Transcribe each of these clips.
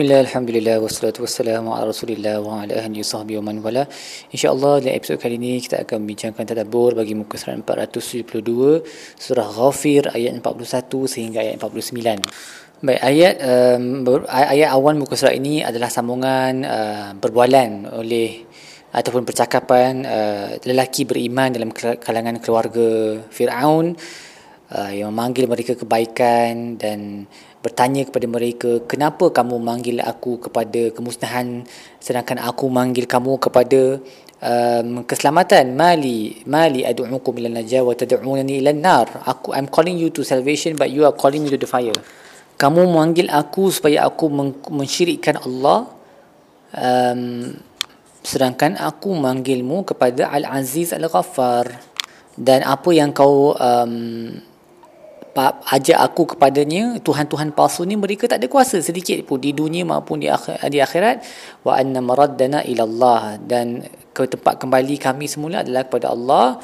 Bismillah, Alhamdulillah, wassalatu wassalamu ala rasulillah wa ala ahli sahbihi wa man wala. InsyaAllah dalam episod kali ini kita akan membincangkan tadabur bagi muka surat 472 Surah Ghafir ayat 41 sehingga ayat 49 Baik, ayat um, ayat awal muka surat ini adalah sambungan uh, berbualan oleh ataupun percakapan uh, lelaki beriman dalam kalangan keluarga Fir'aun uh, yang memanggil mereka kebaikan dan bertanya kepada mereka kenapa kamu manggil aku kepada kemusnahan sedangkan aku manggil kamu kepada um, keselamatan? Mali mali ad'ukum ila najah wa tad'unani ila nar. Aku I'm calling you to salvation but you are calling me to the fire. Kamu memanggil aku supaya aku mensyirikkan Allah um, sedangkan aku memanggilmu kepada Al-Aziz Al-Ghaffar. Dan apa yang kau um, ajak aku kepadanya tuhan-tuhan palsu ni mereka tak ada kuasa sedikit pun di dunia maupun di, akhir, di akhirat. Wa anna maraddana ila Allah dan ke tempat kembali kami semula adalah kepada Allah.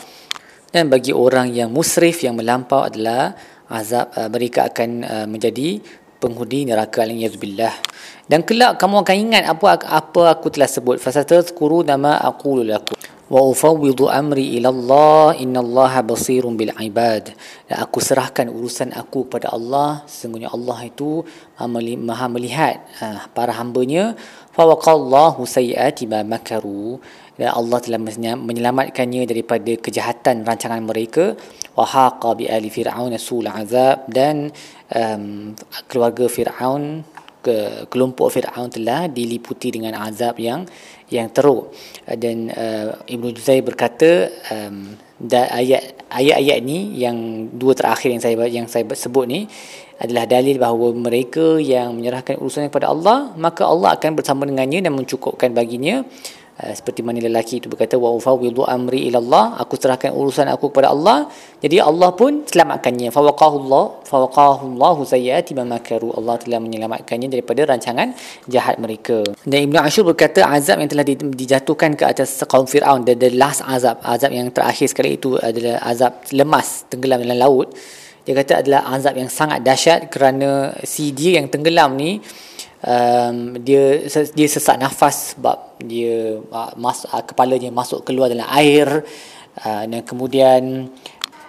Dan bagi orang yang musrif yang melampau adalah azab uh, mereka akan uh, menjadi penghuni neraka. Aliyazbillah dan kelak kamu akan ingat apa apa aku telah sebut. Fasatazkuru nama aqulu lakum ufawwidu amri ila Allah innallaha basirun bil ibad. Dan aku serahkan urusan aku kepada Allah. Sesungguhnya Allah itu maha melihat uh, para hambanya. Waqallahu sayiati ma makaru. Dan Allah telah menyelamatkannya daripada kejahatan rancangan mereka. Wa haqa bi ali fir'aun sul azab. Dan um, keluarga Firaun ke kelompok Firaun telah diliputi dengan azab yang yang teruk. Dan uh, Ibnu Juzai berkata um, ayat ayat-ayat ni yang dua terakhir yang saya yang saya sebut ni adalah dalil bahawa mereka yang menyerahkan urusan kepada Allah maka Allah akan bersama dengannya dan mencukupkan baginya. Uh, seperti mana lelaki itu berkata wa ufawwidu amri ila Allah aku serahkan urusan aku kepada Allah. Jadi Allah pun selamatkannya. Fa waqahu Allah fa waqahu Allah sayyati ma makaru. Allah telah menyelamatkannya daripada rancangan jahat mereka. Dan Ibnu Ashur berkata azab yang telah dijatuhkan ke atas kaum Firaun the, the last azab azab yang terakhir sekali itu adalah azab lemas tenggelam dalam laut. Dia kata adalah azab yang sangat dahsyat kerana si dia yang tenggelam ni um, dia dia sesak nafas sebab dia uh, mas, uh, kepalanya masuk keluar dalam air. Uh, dan kemudian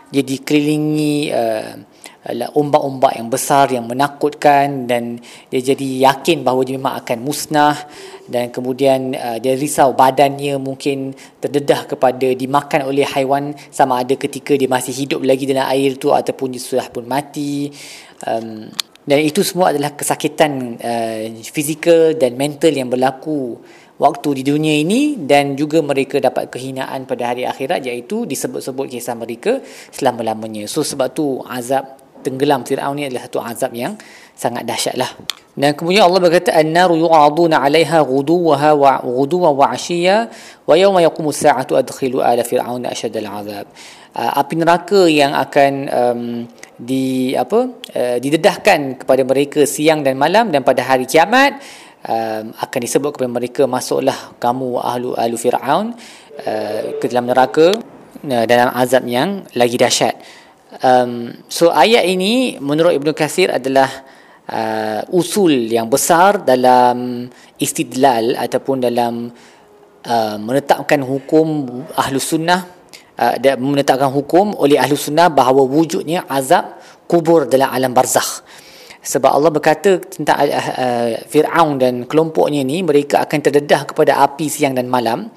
dia dikelilingi uh, ombak-ombak yang besar yang menakutkan dan dia jadi yakin bahawa dia memang akan musnah. Dan kemudian uh, dia risau badannya mungkin terdedah kepada dimakan oleh haiwan sama ada ketika dia masih hidup lagi dalam air tu ataupun dia sudah pun mati. Um, dan itu semua adalah kesakitan uh, fizikal dan mental yang berlaku waktu di dunia ini dan juga mereka dapat kehinaan pada hari akhirat iaitu disebut-sebut kisah mereka selama-lamanya. So sebab tu azab tenggelam Fir'aun ni adalah satu azab yang sangat dahsyat lah. Dan kemudian Allah berkata an-naru yu'aduna 'alaiha ghuduwaha wa ghuduwa wa 'ashiyya wa yawma yaqumu as-sa'atu adkhilu ala fir'auna ashadal 'azab. Uh, api neraka yang akan um, di apa uh, didedahkan kepada mereka siang dan malam dan pada hari kiamat um, akan disebut kepada mereka masuklah kamu ahlu ahlu fir'aun uh, ke dalam neraka uh, dalam azab yang lagi dahsyat. Um, so ayat ini menurut Ibnu Katsir adalah uh, usul yang besar dalam istidlal ataupun dalam uh, menetapkan hukum ahlu sunnah uh, menetapkan hukum oleh ahli sunnah bahawa wujudnya azab kubur dalam alam barzakh. Sebab Allah berkata tentang uh, uh, Fir'aun dan kelompoknya ni mereka akan terdedah kepada api siang dan malam.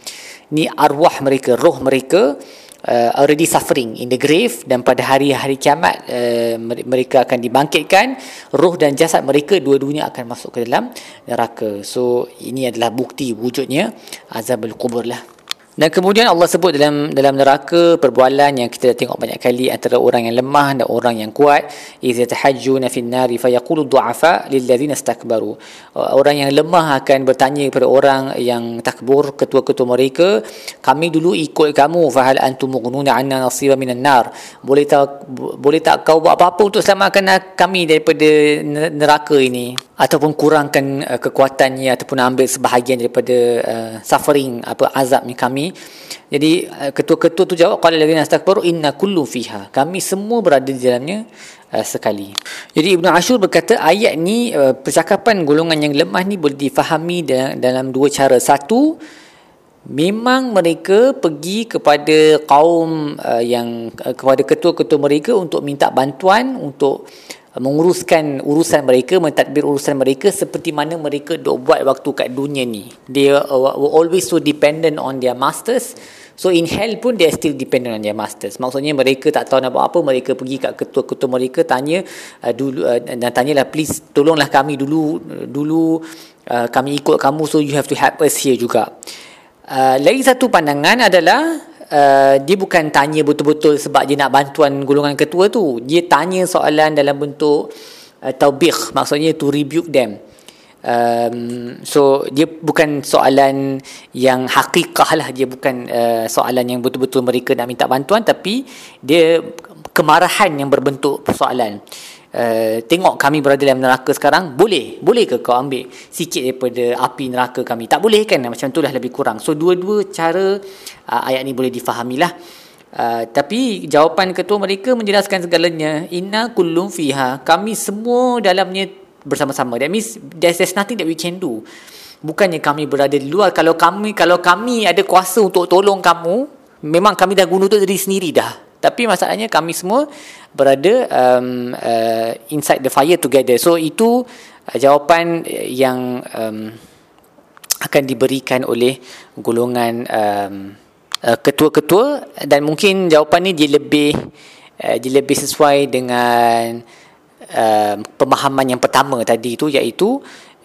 Ni arwah mereka roh mereka uh, already suffering in the grave dan pada hari-hari kiamat uh, mereka akan dibangkitkan. Roh dan jasad mereka dua-duanya akan masuk ke dalam neraka. So ini adalah bukti wujudnya azabul kubur lah dan kemudian Allah sebut dalam dalam neraka perbualan yang kita dah tengok banyak kali antara orang yang lemah dan orang yang kuat. Iz yatahajjuna fin nari fayaqulu du'afa lil ladzina istakbaru orang yang lemah akan bertanya kepada orang yang takbur ketua-ketua mereka kami dulu ikut kamu fahal antum mughnuna anna nasiba minan nar? Boleh tak boleh tak kau buat apa-apa untuk selamatkan kami daripada neraka ini ataupun kurangkan uh, kekuatannya ataupun ambil sebahagian daripada uh, suffering apa azabnya kami. Jadi uh, ketua-ketua tu jawab qala allazina astakbaru inna kullu fiha. Kami semua berada di dalamnya uh, sekali. Jadi Ibnu Ashur berkata ayat ni uh, percakapan golongan yang lemah ni boleh difahami dalam, dua cara. Satu memang mereka pergi kepada kaum uh, yang uh, kepada ketua-ketua mereka untuk minta bantuan untuk menguruskan urusan mereka, mentadbir urusan mereka seperti mana mereka dok buat waktu kat dunia ni. They were always so dependent on their masters. So in hell pun they are still dependent on their masters. Maksudnya mereka tak tahu nak buat apa, mereka pergi kat ketua-ketua mereka tanya uh, dulu uh, dan tanyalah please tolonglah kami dulu dulu uh, kami ikut kamu so you have to help us here juga. Uh, lagi satu pandangan adalah uh, dia bukan tanya betul-betul sebab dia nak bantuan golongan ketua tu. Dia tanya soalan dalam bentuk uh, taubih, maksudnya to rebuke them. Um, so dia bukan soalan yang hakikah lah dia bukan uh, soalan yang betul-betul mereka nak minta bantuan tapi dia kemarahan yang berbentuk persoalan uh, tengok kami berada dalam neraka sekarang boleh boleh ke kau ambil sikit daripada api neraka kami? Tak boleh kan? Macam tu lah lebih kurang. So dua-dua cara uh, ayat ni boleh difahami lah Uh, tapi jawapan ketua mereka menjelaskan segalanya inna kullum fiha. Kami semua dalamnya bersama-sama. That means there's, there's nothing that we can do. Bukannya kami berada di luar. Kalau kami kalau kami ada kuasa untuk tolong kamu memang kami dah guna untuk diri sendiri dah tapi masalahnya kami semua berada um, uh, inside the fire together. So itu uh, jawapan yang um, akan diberikan oleh golongan um, uh, ketua-ketua dan mungkin jawapan ni dia lebih uh, dia lebih sesuai dengan uh, pemahaman yang pertama tadi itu iaitu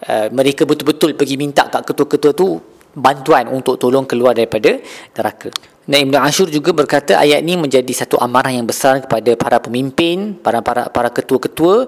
uh, mereka betul-betul pergi minta kat ketua-ketua tu bantuan untuk tolong keluar daripada neraka. Dan Ibn Ashur juga berkata ayat ini menjadi satu amarah yang besar kepada para pemimpin, para para para ketua-ketua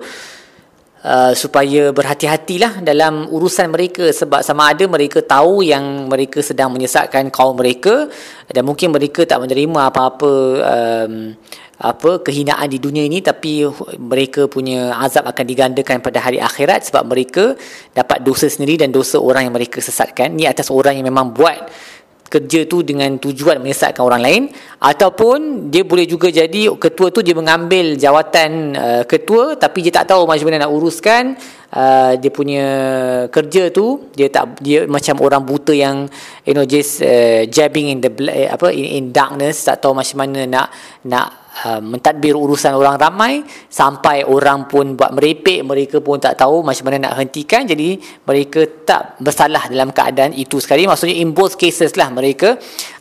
uh, supaya berhati-hatilah dalam urusan mereka sebab sama ada mereka tahu yang mereka sedang menyesatkan kaum mereka dan mungkin mereka tak menerima apa-apa um, apa kehinaan di dunia ini tapi mereka punya azab akan digandakan pada hari akhirat sebab mereka dapat dosa sendiri dan dosa orang yang mereka sesatkan. Ni atas orang yang memang buat kerja tu dengan tujuan menyesatkan orang lain ataupun dia boleh juga jadi ketua tu dia mengambil jawatan uh, ketua tapi dia tak tahu macam mana nak uruskan uh, dia punya kerja tu. Dia tak dia macam orang buta yang you know just uh, jabbing in the apa in, in darkness tak tahu macam mana nak nak uh, mentadbir urusan orang ramai sampai orang pun buat merepek mereka pun tak tahu macam mana nak hentikan. Jadi mereka tak bersalah dalam keadaan itu sekali. Maksudnya in both cases lah mereka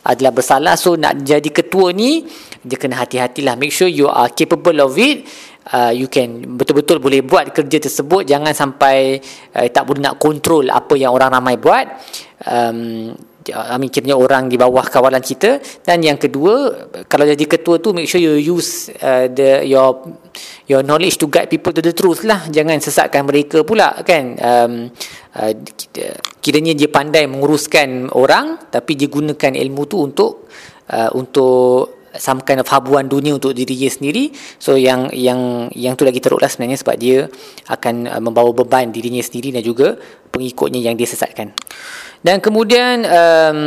adalah bersalah. So nak jadi ketua ni dia kena hati-hatilah make sure you are capable of it. Uh, you can betul-betul boleh buat kerja tersebut. Jangan sampai uh, tak boleh nak kontrol apa yang orang ramai buat. Um, I mean kiranya orang di bawah kawalan kita. Dan yang kedua kalau jadi ketua tu make sure you use uh, the your your knowledge to guide people to the truth lah. Jangan sesatkan mereka pula kan? Um, uh, kiranya dia pandai menguruskan orang tapi dia gunakan ilmu tu untuk uh, untuk some kind of habuan dunia untuk diri dia sendiri. So yang yang yang tu lagi teruk lah sebenarnya sebab dia akan uh, membawa beban dirinya sendiri dan juga pengikutnya yang dia sesatkan dan kemudian um,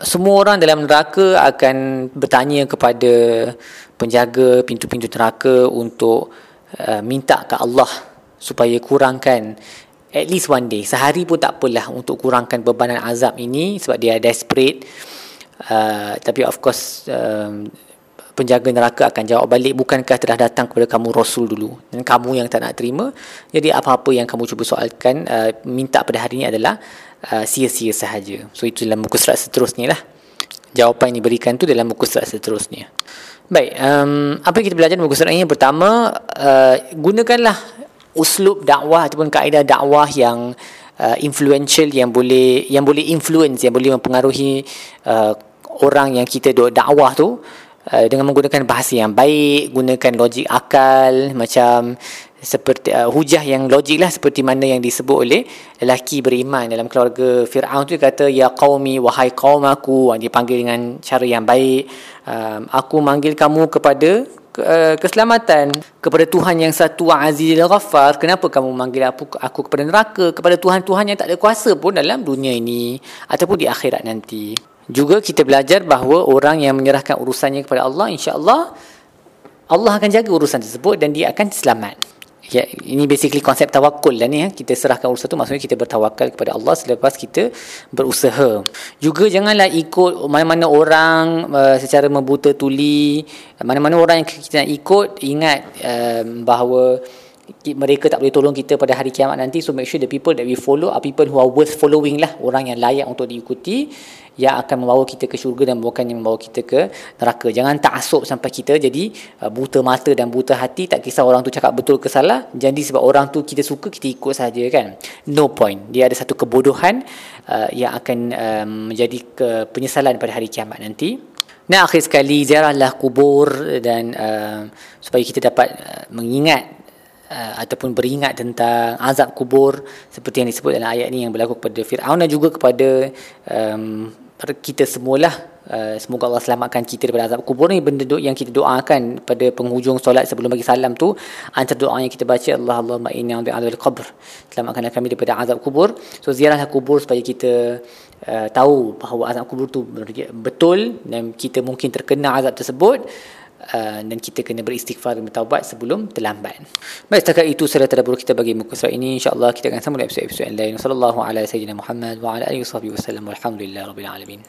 semua orang dalam neraka akan bertanya kepada penjaga pintu-pintu neraka untuk uh, minta ke Allah supaya kurangkan at least one day. Sehari pun tak apalah untuk kurangkan bebanan azab ini sebab dia desperate uh, tapi of course um, penjaga neraka akan jawab balik bukankah telah datang kepada kamu rasul dulu? Dan kamu yang tak nak terima? Jadi apa-apa yang kamu cuba soalkan uh, minta pada hari ini adalah uh, sia-sia sahaja. So itu dalam muka surat seterusnya lah. Jawapan yang diberikan tu dalam muka surat seterusnya. Baik um, apa yang kita belajar dalam muka surat ini? Pertama uh, gunakanlah uslub dakwah ataupun kaedah dakwah yang uh, influential yang boleh yang boleh influence yang boleh mempengaruhi uh, orang yang kita duk dakwah tu Uh, dengan menggunakan bahasa yang baik, gunakan logik akal macam seperti uh, hujah yang logik lah seperti mana yang disebut oleh lelaki beriman. Dalam keluarga Fir'aun tu kata ya qaumi wahai kaum aku dia panggil dengan cara yang baik. Um, aku manggil kamu kepada uh, keselamatan kepada Tuhan yang satu Azizil Ghaffar. Kenapa kamu memanggil aku, aku kepada neraka? Kepada Tuhan-Tuhan yang tak ada kuasa pun dalam dunia ini ataupun di akhirat nanti juga kita belajar bahawa orang yang menyerahkan urusannya kepada Allah insya-Allah Allah akan jaga urusan tersebut dan dia akan selamat Ya, ini basically konsep tawakul lah ni ya. Kita serahkan urusan tu maksudnya kita bertawakal kepada Allah selepas kita berusaha. Juga janganlah ikut mana-mana orang uh, secara membuta tuli. Mana-mana orang yang kita nak ikut ingat um, bahawa mereka tak boleh tolong kita pada hari kiamat nanti. So make sure the people that we follow are people who are worth following lah. Orang yang layak untuk diikuti yang akan membawa kita ke syurga dan bukannya membawa kita ke neraka. Jangan taksub sampai kita jadi uh, buta mata dan buta hati. Tak kisah orang tu cakap betul ke salah. Jadi sebab orang tu kita suka kita ikut saja kan? No point. Dia ada satu kebodohan uh, yang akan um, menjadi ke penyesalan pada hari kiamat nanti. Nah akhir sekali ziarahlah kubur dan uh, supaya kita dapat uh, mengingat uh, ataupun beringat tentang azab kubur seperti yang disebut dalam ayat ini yang berlaku kepada Fir'aun dan juga kepada um, kita semualah. Uh, semoga Allah selamatkan kita daripada azab kubur ni. Benda yang kita doakan pada penghujung solat sebelum bagi salam tu antara doa yang kita baca Allah Allahumma inni a'udzu bika qabr selamatkan kami daripada azab kubur. So ziarahlah kubur supaya kita uh, tahu bahawa azab kubur tu betul dan kita mungkin terkena azab tersebut Uh, dan kita kena beristighfar dan bertaubat sebelum terlambat. Baik, setakat itu surat tadabbur kita bagi muka surat ini. InsyaAllah kita akan sambung episod-episod lain. Sallallahu ala sayyidina Muhammad wa ala alihi wa sahbihi wa sallam. Walhamdulillah rabbil alamin.